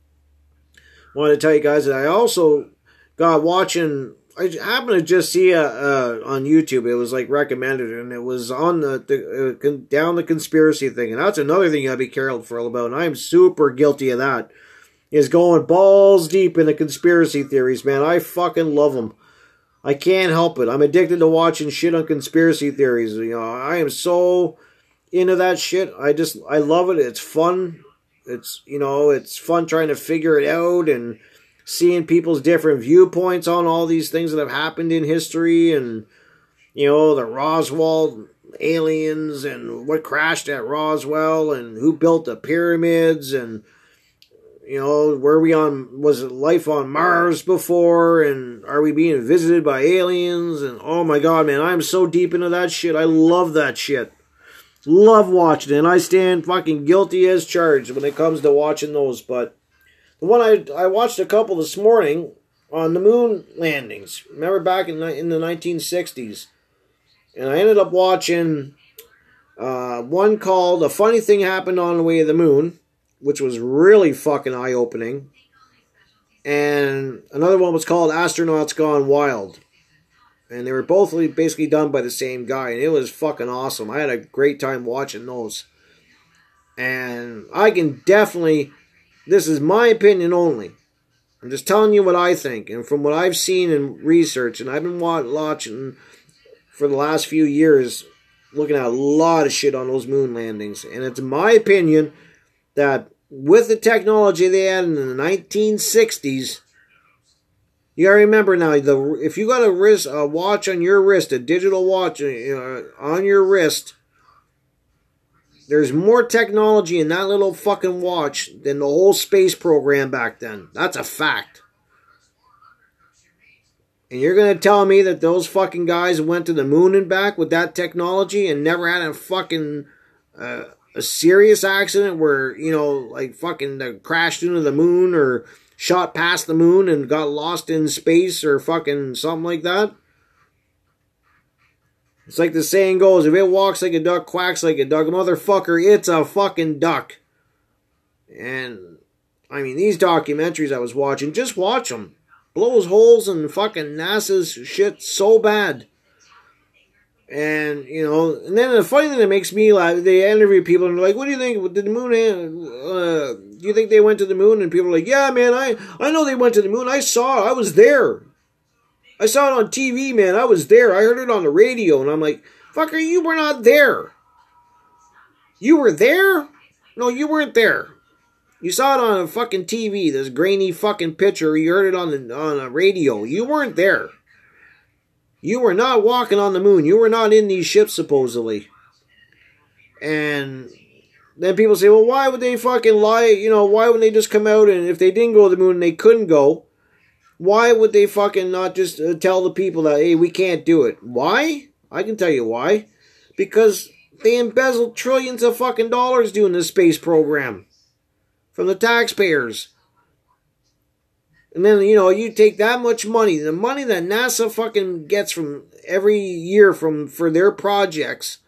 wanted to tell you guys that I also got watching I happened to just see a, on YouTube. It was like recommended, and it was on the, the uh, down the conspiracy thing, and that's another thing you gotta be careful about. And I'm super guilty of that. Is going balls deep in the conspiracy theories, man. I fucking love them. I can't help it. I'm addicted to watching shit on conspiracy theories. You know, I am so into that shit. I just I love it. It's fun. It's you know, it's fun trying to figure it out and seeing people's different viewpoints on all these things that have happened in history and you know the Roswell aliens and what crashed at Roswell and who built the pyramids and you know were we on was it life on Mars before and are we being visited by aliens and oh my god man I'm so deep into that shit. I love that shit love watching it and I stand fucking guilty as charged when it comes to watching those but the one I, I watched a couple this morning on the moon landings. Remember back in, in the 1960s? And I ended up watching uh, one called A Funny Thing Happened on the Way to the Moon, which was really fucking eye opening. And another one was called Astronauts Gone Wild. And they were both basically done by the same guy. And it was fucking awesome. I had a great time watching those. And I can definitely this is my opinion only. I'm just telling you what I think, and from what I've seen and research, and I've been watching for the last few years, looking at a lot of shit on those moon landings, and it's my opinion that with the technology they had in the 1960s, you gotta remember now, the if you got a wrist, a watch on your wrist, a digital watch uh, on your wrist, there's more technology in that little fucking watch than the whole space program back then. That's a fact. And you're to tell me that those fucking guys went to the moon and back with that technology and never had a fucking uh, a serious accident where, you know, like fucking crashed into the moon or shot past the moon and got lost in space or fucking something like that? It's like the saying goes, if it walks like a duck, quacks like a duck, motherfucker, it's a fucking duck. And, I mean, these documentaries I was watching, just watch them. Blows holes in fucking NASA's shit so bad. And, you know, and then the funny thing that makes me laugh, they interview people and they're like, what do you think? Did the moon, uh, do you think they went to the moon? And people are like, yeah, man, I, I know they went to the moon. I saw, it. I was there. I saw it on TV, man. I was there. I heard it on the radio, and I'm like, fucker, you were not there. You were there? No, you weren't there. You saw it on a fucking TV, this grainy fucking picture. You heard it on the, on a radio. You weren't there. You were not walking on the moon. You were not in these ships, supposedly. And then people say, well, why would they fucking lie? You know, why wouldn't they just come out and if they didn't go to the moon and they couldn't go, why would they fucking not just uh, tell the people that, hey, we can't do it? Why? I can tell you why. Because they embezzled trillions of fucking dollars doing this space program from the taxpayers. And then, you know, you take that much money, the money that NASA fucking gets from every year from for their projects.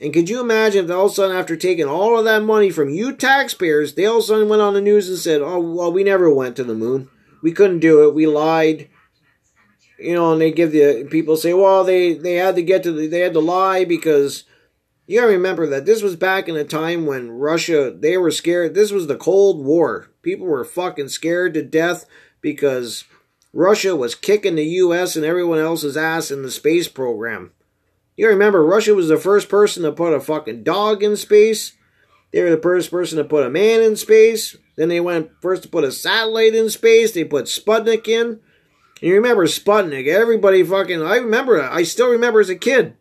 And could you imagine if all of a sudden, after taking all of that money from you taxpayers, they all of a sudden went on the news and said, oh, well, we never went to the moon. We couldn't do it. We lied. You know, and they give the people say, well, they, they had to get to the, they had to lie because you gotta remember that this was back in a time when Russia, they were scared. This was the Cold War. People were fucking scared to death because Russia was kicking the U.S. and everyone else's ass in the space program. You remember, Russia was the first person to put a fucking dog in space. They were the first person to put a man in space. Then they went first to put a satellite in space. They put Sputnik in. And you remember Sputnik? Everybody fucking. I remember. I still remember as a kid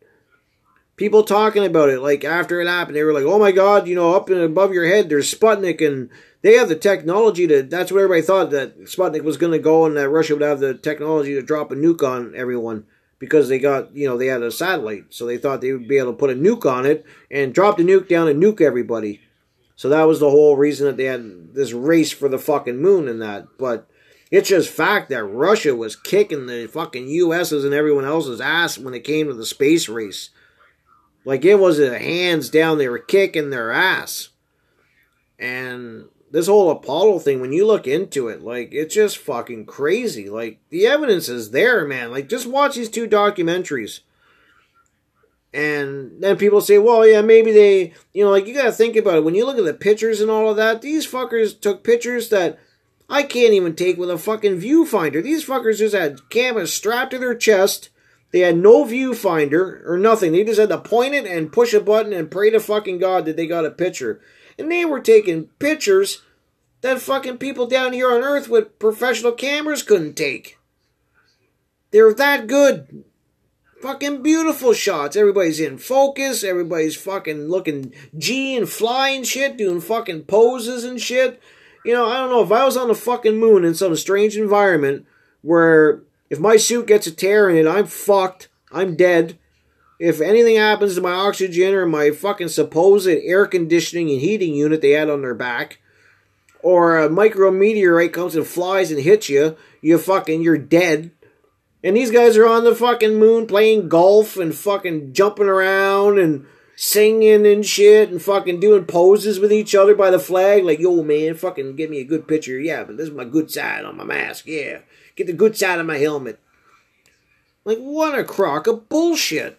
people talking about it like after it happened they were like oh my god you know up and above your head there's sputnik and they have the technology to that's what everybody thought that sputnik was going to go and that russia would have the technology to drop a nuke on everyone because they got you know they had a satellite. So they thought they would be able to put a nuke on it and drop the nuke down and nuke everybody. So that was the whole reason that they had this race for the fucking moon and that. But it's just fact that russia was kicking the fucking us's and everyone else's ass when it came to the space race. Like it was a hands down, they were kicking their ass. And this whole Apollo thing, when you look into it, like it's just fucking crazy. Like the evidence is there, man. Like just watch these two documentaries. And then people say, well, yeah, maybe they, you know, like you gotta think about it. When you look at the pictures and all of that, these fuckers took pictures that I can't even take with a fucking viewfinder. These fuckers just had cameras strapped to their chest they had no viewfinder or nothing. They just had to point it and push a button and pray to fucking God that they got a picture. And they were taking pictures that fucking people down here on Earth with professional cameras couldn't take. They're that good. Fucking beautiful shots. Everybody's in focus. Everybody's fucking looking G and flying shit, doing fucking poses and shit. You know, I don't know. If I was on the fucking moon in some strange environment where if my suit gets a tear in it, I'm fucked. I'm dead. If anything happens to my oxygen or my fucking supposed air conditioning and heating unit they had on their back, or a micrometeorite comes and flies and hits you, you fucking, you're dead. And these guys are on the fucking moon playing golf and fucking jumping around and singing and shit and fucking doing poses with each other by the flag. Like, yo, man, fucking give me a good picture. Yeah, but this is my good side on my mask. Yeah. Get the good side of my helmet. Like, what a crock of bullshit.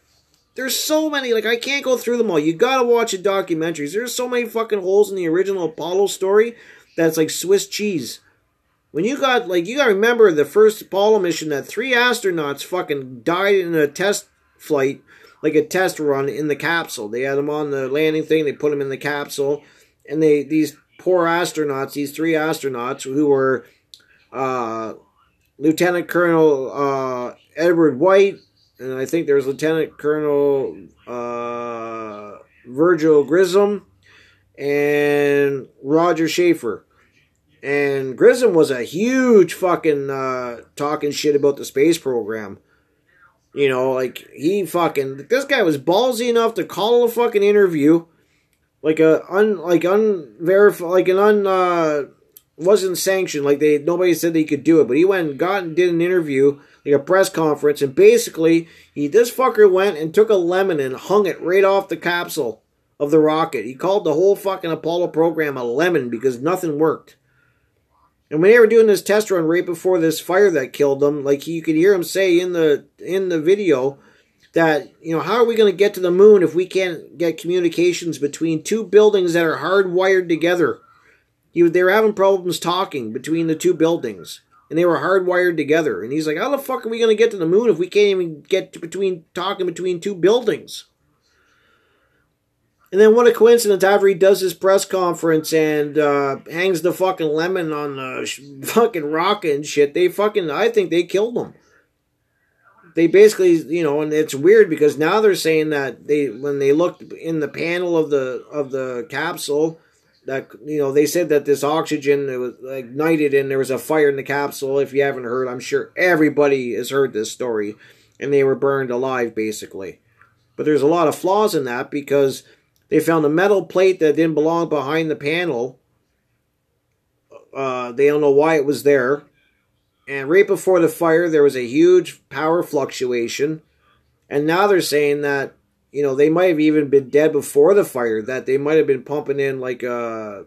There's so many, like, I can't go through them all. You gotta watch the documentaries. There's so many fucking holes in the original Apollo story that's like Swiss cheese. When you got, like, you gotta remember the first Apollo mission that three astronauts fucking died in a test flight, like a test run in the capsule. They had them on the landing thing, they put them in the capsule, and they, these poor astronauts, these three astronauts who were, uh, Lieutenant Colonel uh, Edward White, and I think there's Lieutenant Colonel uh, Virgil Grissom, and Roger Chaffee. And Grissom was a huge fucking uh, talking shit about the space program. You know, like he fucking this guy was ballsy enough to call a fucking interview, like a un like unverified like an un uh, wasn't sanctioned. Like they nobody said that he could do it, but he went and got and did an interview, like a press conference, and basically he this fucker went and took a lemon and hung it right off the capsule of the rocket. He called the whole fucking Apollo program a lemon because nothing worked. And when they were doing this test run right before this fire that killed them, like you could hear him say in the in the video that you know how are we going to get to the moon if we can't get communications between two buildings that are hardwired together? He they were having problems talking between the two buildings, and they were hardwired together. And he's like, "How the fuck are we gonna get to the moon if we can't even get between talking between two buildings?" And then what a coincidence! After he does his press conference and uh, hangs the fucking lemon on the sh- fucking rocket and shit, they fucking I think they killed him. They basically, you know, and it's weird because now they're saying that they when they looked in the panel of the of the capsule that you know they said that this oxygen it was ignited and there was a fire in the capsule. If you haven't heard, I'm sure everybody has heard this story, and they were burned alive basically. But there's a lot of flaws in that because they found a metal plate that didn't belong behind the panel. Uh, they don't know why it was there. And right before the fire, there was a huge power fluctuation. And now they're saying that, you know, they might have even been dead before the fire, that they might have been pumping in like a,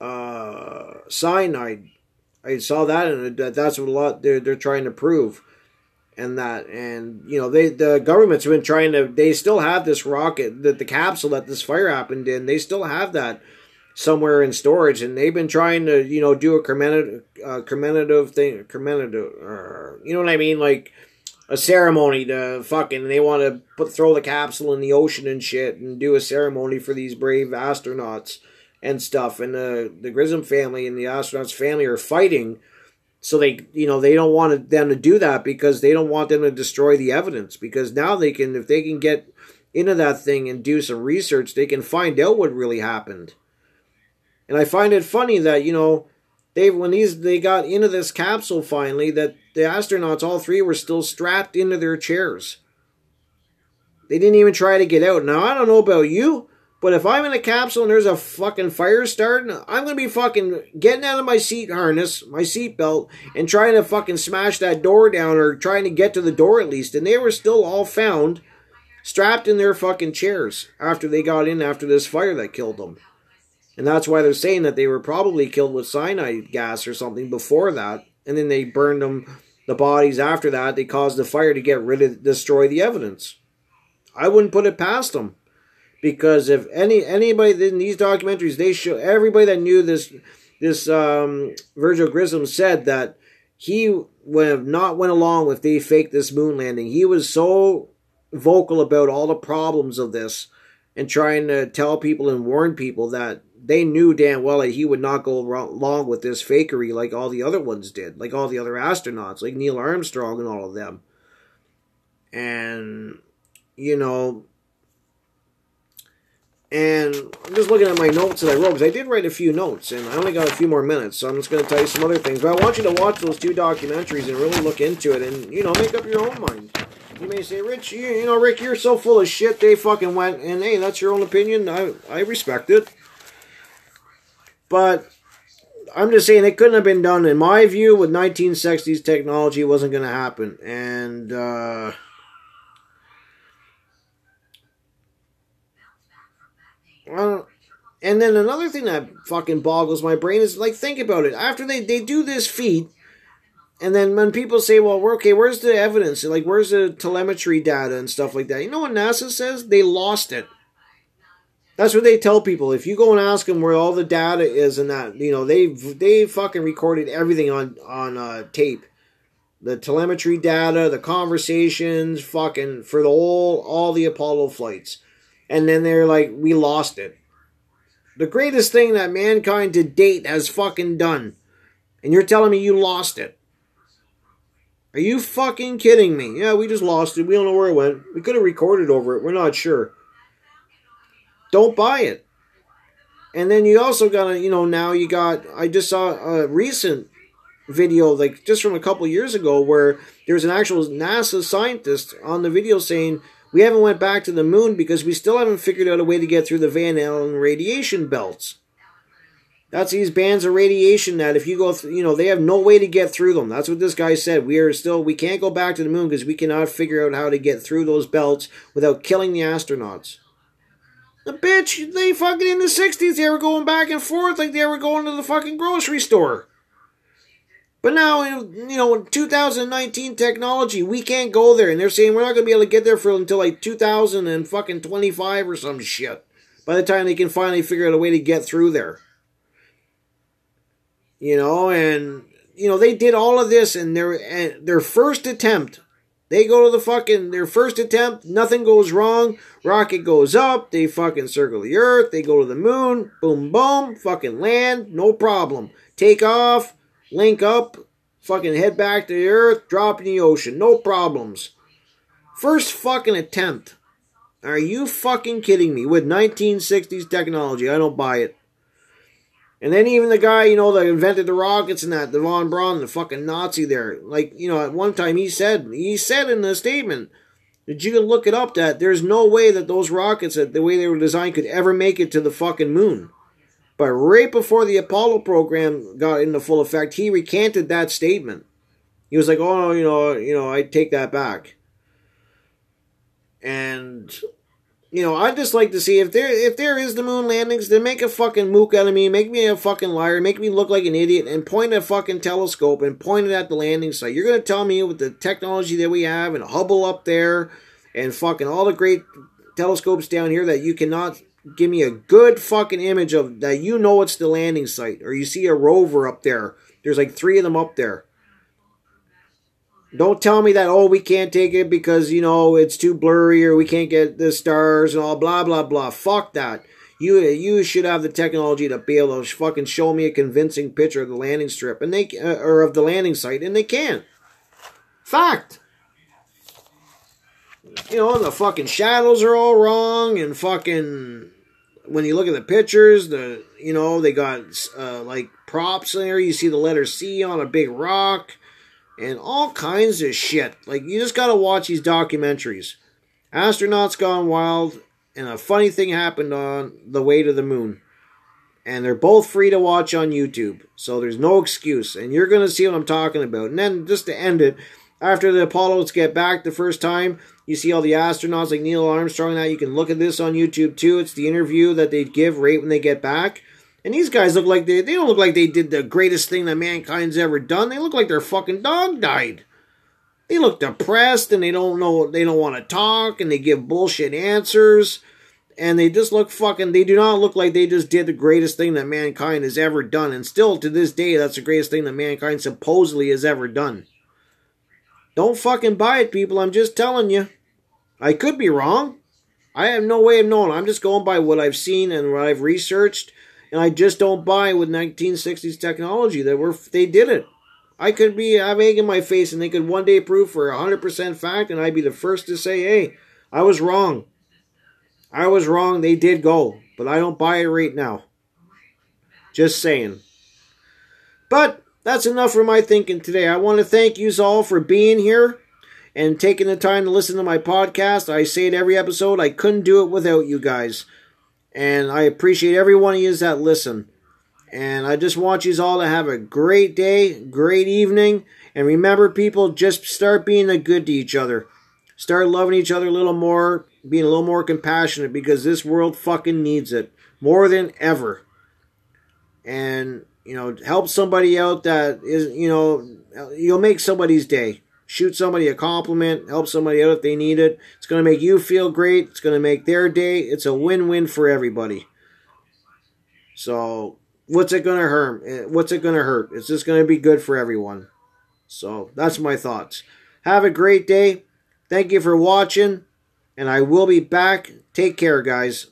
uh, uh, cyanide. I saw that, and that's what a lot they're, they're trying to prove and that and you know they the government's been trying to they still have this rocket that the capsule that this fire happened in they still have that somewhere in storage and they've been trying to you know do a commemorative uh, commemorative thing commemorative uh, you know what i mean like a ceremony to fucking they want to put throw the capsule in the ocean and shit and do a ceremony for these brave astronauts and stuff. And the the grissom family and the astronauts family are fighting. So they you know they don't want them to do that because they don't want them to destroy the evidence. Because now they can if they can get into that thing and do some research they can find out what really happened. And i find it funny that you know they when these they got into this capsule finally that the astronauts all three were still strapped into their chairs they didn't even try to get out now i don't know about you but if I'm in a capsule and there's a fucking fire starting, I'm gonna be fucking getting out of my seat harness, my seat belt, and trying to fucking smash that door down or trying to get to the door at least. And they were still all found strapped in their fucking chairs after they got in after this fire that killed them. And that's why they're saying that they were probably killed with cyanide gas or something before that. And then they burned them, the bodies after that. They caused the fire to get rid of, destroy the evidence. I wouldn't put it past them because if any anybody in these documentaries they show everybody that knew this this um, Virgil Grissom said that he would have not went along with they faked this moon landing. He was so vocal about all the problems of this and trying to tell people and warn people that they knew damn well that he would not go along with this fakery like all the other ones did, like all the other astronauts, like Neil Armstrong and all of them. And you know, and I'm just looking at my notes that I wrote because I did write a few notes and I only got a few more minutes, so I'm just going to tell you some other things. But I want you to watch those two documentaries and really look into it and, you know, make up your own mind. You may say, Rich, you, you know, Rick, you're so full of shit. They fucking went, and hey, that's your own opinion. I, I respect it. But I'm just saying it couldn't have been done, in my view, with 1960s technology. It wasn't going to happen. And, Uh, and then another thing that fucking boggles my brain is like, think about it. After they, they do this feat, and then when people say, well, we're okay, where's the evidence? Like, where's the telemetry data and stuff like that? You know what NASA says? They lost it. That's what they tell people. If you go and ask them where all the data is and that, you know, they they fucking recorded everything on on uh, tape. The telemetry data, the conversations, fucking for the whole all the Apollo flights and then they're like, we lost it. The greatest thing that mankind to date has fucking done. And you're telling me you lost it. Are you fucking kidding me? Yeah, we just lost it. We don't know where it went. We could have recorded over it. We're not sure. Don't buy it. And then you also got to, you know, now you got, I just saw a recent video, like just from a couple years ago, where there's an actual NASA scientist on the video saying, we haven't went back to the moon because we still haven't figured out a way to get through the Van Allen radiation belts. That's these bands of radiation that if you go through, you know, they have no way to get through them. That's what this guy said. We are still, we can't go back to the moon because we cannot figure out how to get through those belts without killing the astronauts. The bitch, they fucking in the 60s, they were going back and forth like they were going to the fucking grocery store. But now, you know, 2019 technology, we can't go there. And they're saying we're not going to be able to get there for until like 2000 and fucking 25 or some shit. By the time they can finally figure out a way to get through there. You know, and, you know, they did all of this and their, and their first attempt They go to the fucking their first attempt, nothing goes wrong. Rocket goes up, they fucking circle the earth, they go to the moon, boom boom, fucking land, no problem. Take off, link up, fucking head back to the earth, drop in the ocean, no problems. First fucking attempt. Are you fucking kidding me? With 1960s technology, I don't buy it. And then even the guy, you know, that invented the rockets and that, the von Braun, the fucking Nazi there. Like, you know, at one time he said, he said in the statement that you can look it up that there's no way that those rockets, that the way they were designed, could ever make it to the fucking moon. But right before the Apollo program got into full effect, he recanted that statement. He was like, "Oh, you know, you know, I take that back." And you know, I'd just like to see if there if there is the moon landings, then make a fucking mook out of me, make me a fucking liar, make me look like an idiot, and point a fucking telescope and point it at the landing site. You're gonna tell me with the technology that we have and Hubble up there, and fucking all the great telescopes down here that you cannot give me a good fucking image of that you know it's the landing site, or you see a rover up there. There's like three of them up there. Don't tell me that, oh, we can't take it because, you know, it's too blurry or we can't get the stars and all blah, blah, blah. Fuck that. You you should have the technology to be able to fucking show me a convincing picture of the landing strip and they uh, or of the landing site and they can't. Fact. You know, the fucking shadows are all wrong and fucking when you look at the pictures, the you know they got uh, like props there. You see the letter C on a big rock and all kinds of shit. Like, you just gotta watch these documentaries. Astronauts Gone Wild, and a funny thing happened on the way to the moon. And they're both free to watch on YouTube, so there's no excuse. And you're gonna see what I'm talking about. And then, just to end it, after the Apollos get back the first time, you see all the astronauts like Neil Armstrong. That you can look at this on YouTube too. It's the interview that they give right when they get back. And these guys look like they they don't look like they did the greatest thing that mankind's ever done. They look like their fucking dog died. They look depressed and they don't know they don't want to talk and they give bullshit answers. And they just look fucking they do not look like they just did the greatest thing that mankind has ever done. And still to this day that's the greatest thing that mankind supposedly has ever done. Don't fucking buy it, people. I'm just telling you. I could be wrong. I have no way of knowing. I'm just going by what I've seen and what I've researched and I just don't buy with 1960s technology that we're they did it. I could be have egg in my face, and they could one day prove for 100% fact, and I'd be the first to say, "Hey, I was wrong. I was wrong. They did go, but I don't buy it right now." Just saying. But that's enough for my thinking today. I want to thank you all for being here and taking the time to listen to my podcast. I say it every episode. I couldn't do it without you guys. And I appreciate every one of you that listen. And I just want you all to have a great day, great evening. And remember, people, just start being good to each other. Start loving each other a little more, being a little more compassionate because this world fucking needs it more than ever. And, you know, help somebody out that is, you know, you'll make somebody's day shoot somebody a compliment, help somebody out if they need it. It's going to make you feel great. It's going to make their day. It's a win-win for everybody. So, what's it going to hurt? Eh, what's it going to hurt? It's just going to be good for everyone. So, that's my thoughts. Have a great day. Thank you for watching, and I will be back. Take care, guys.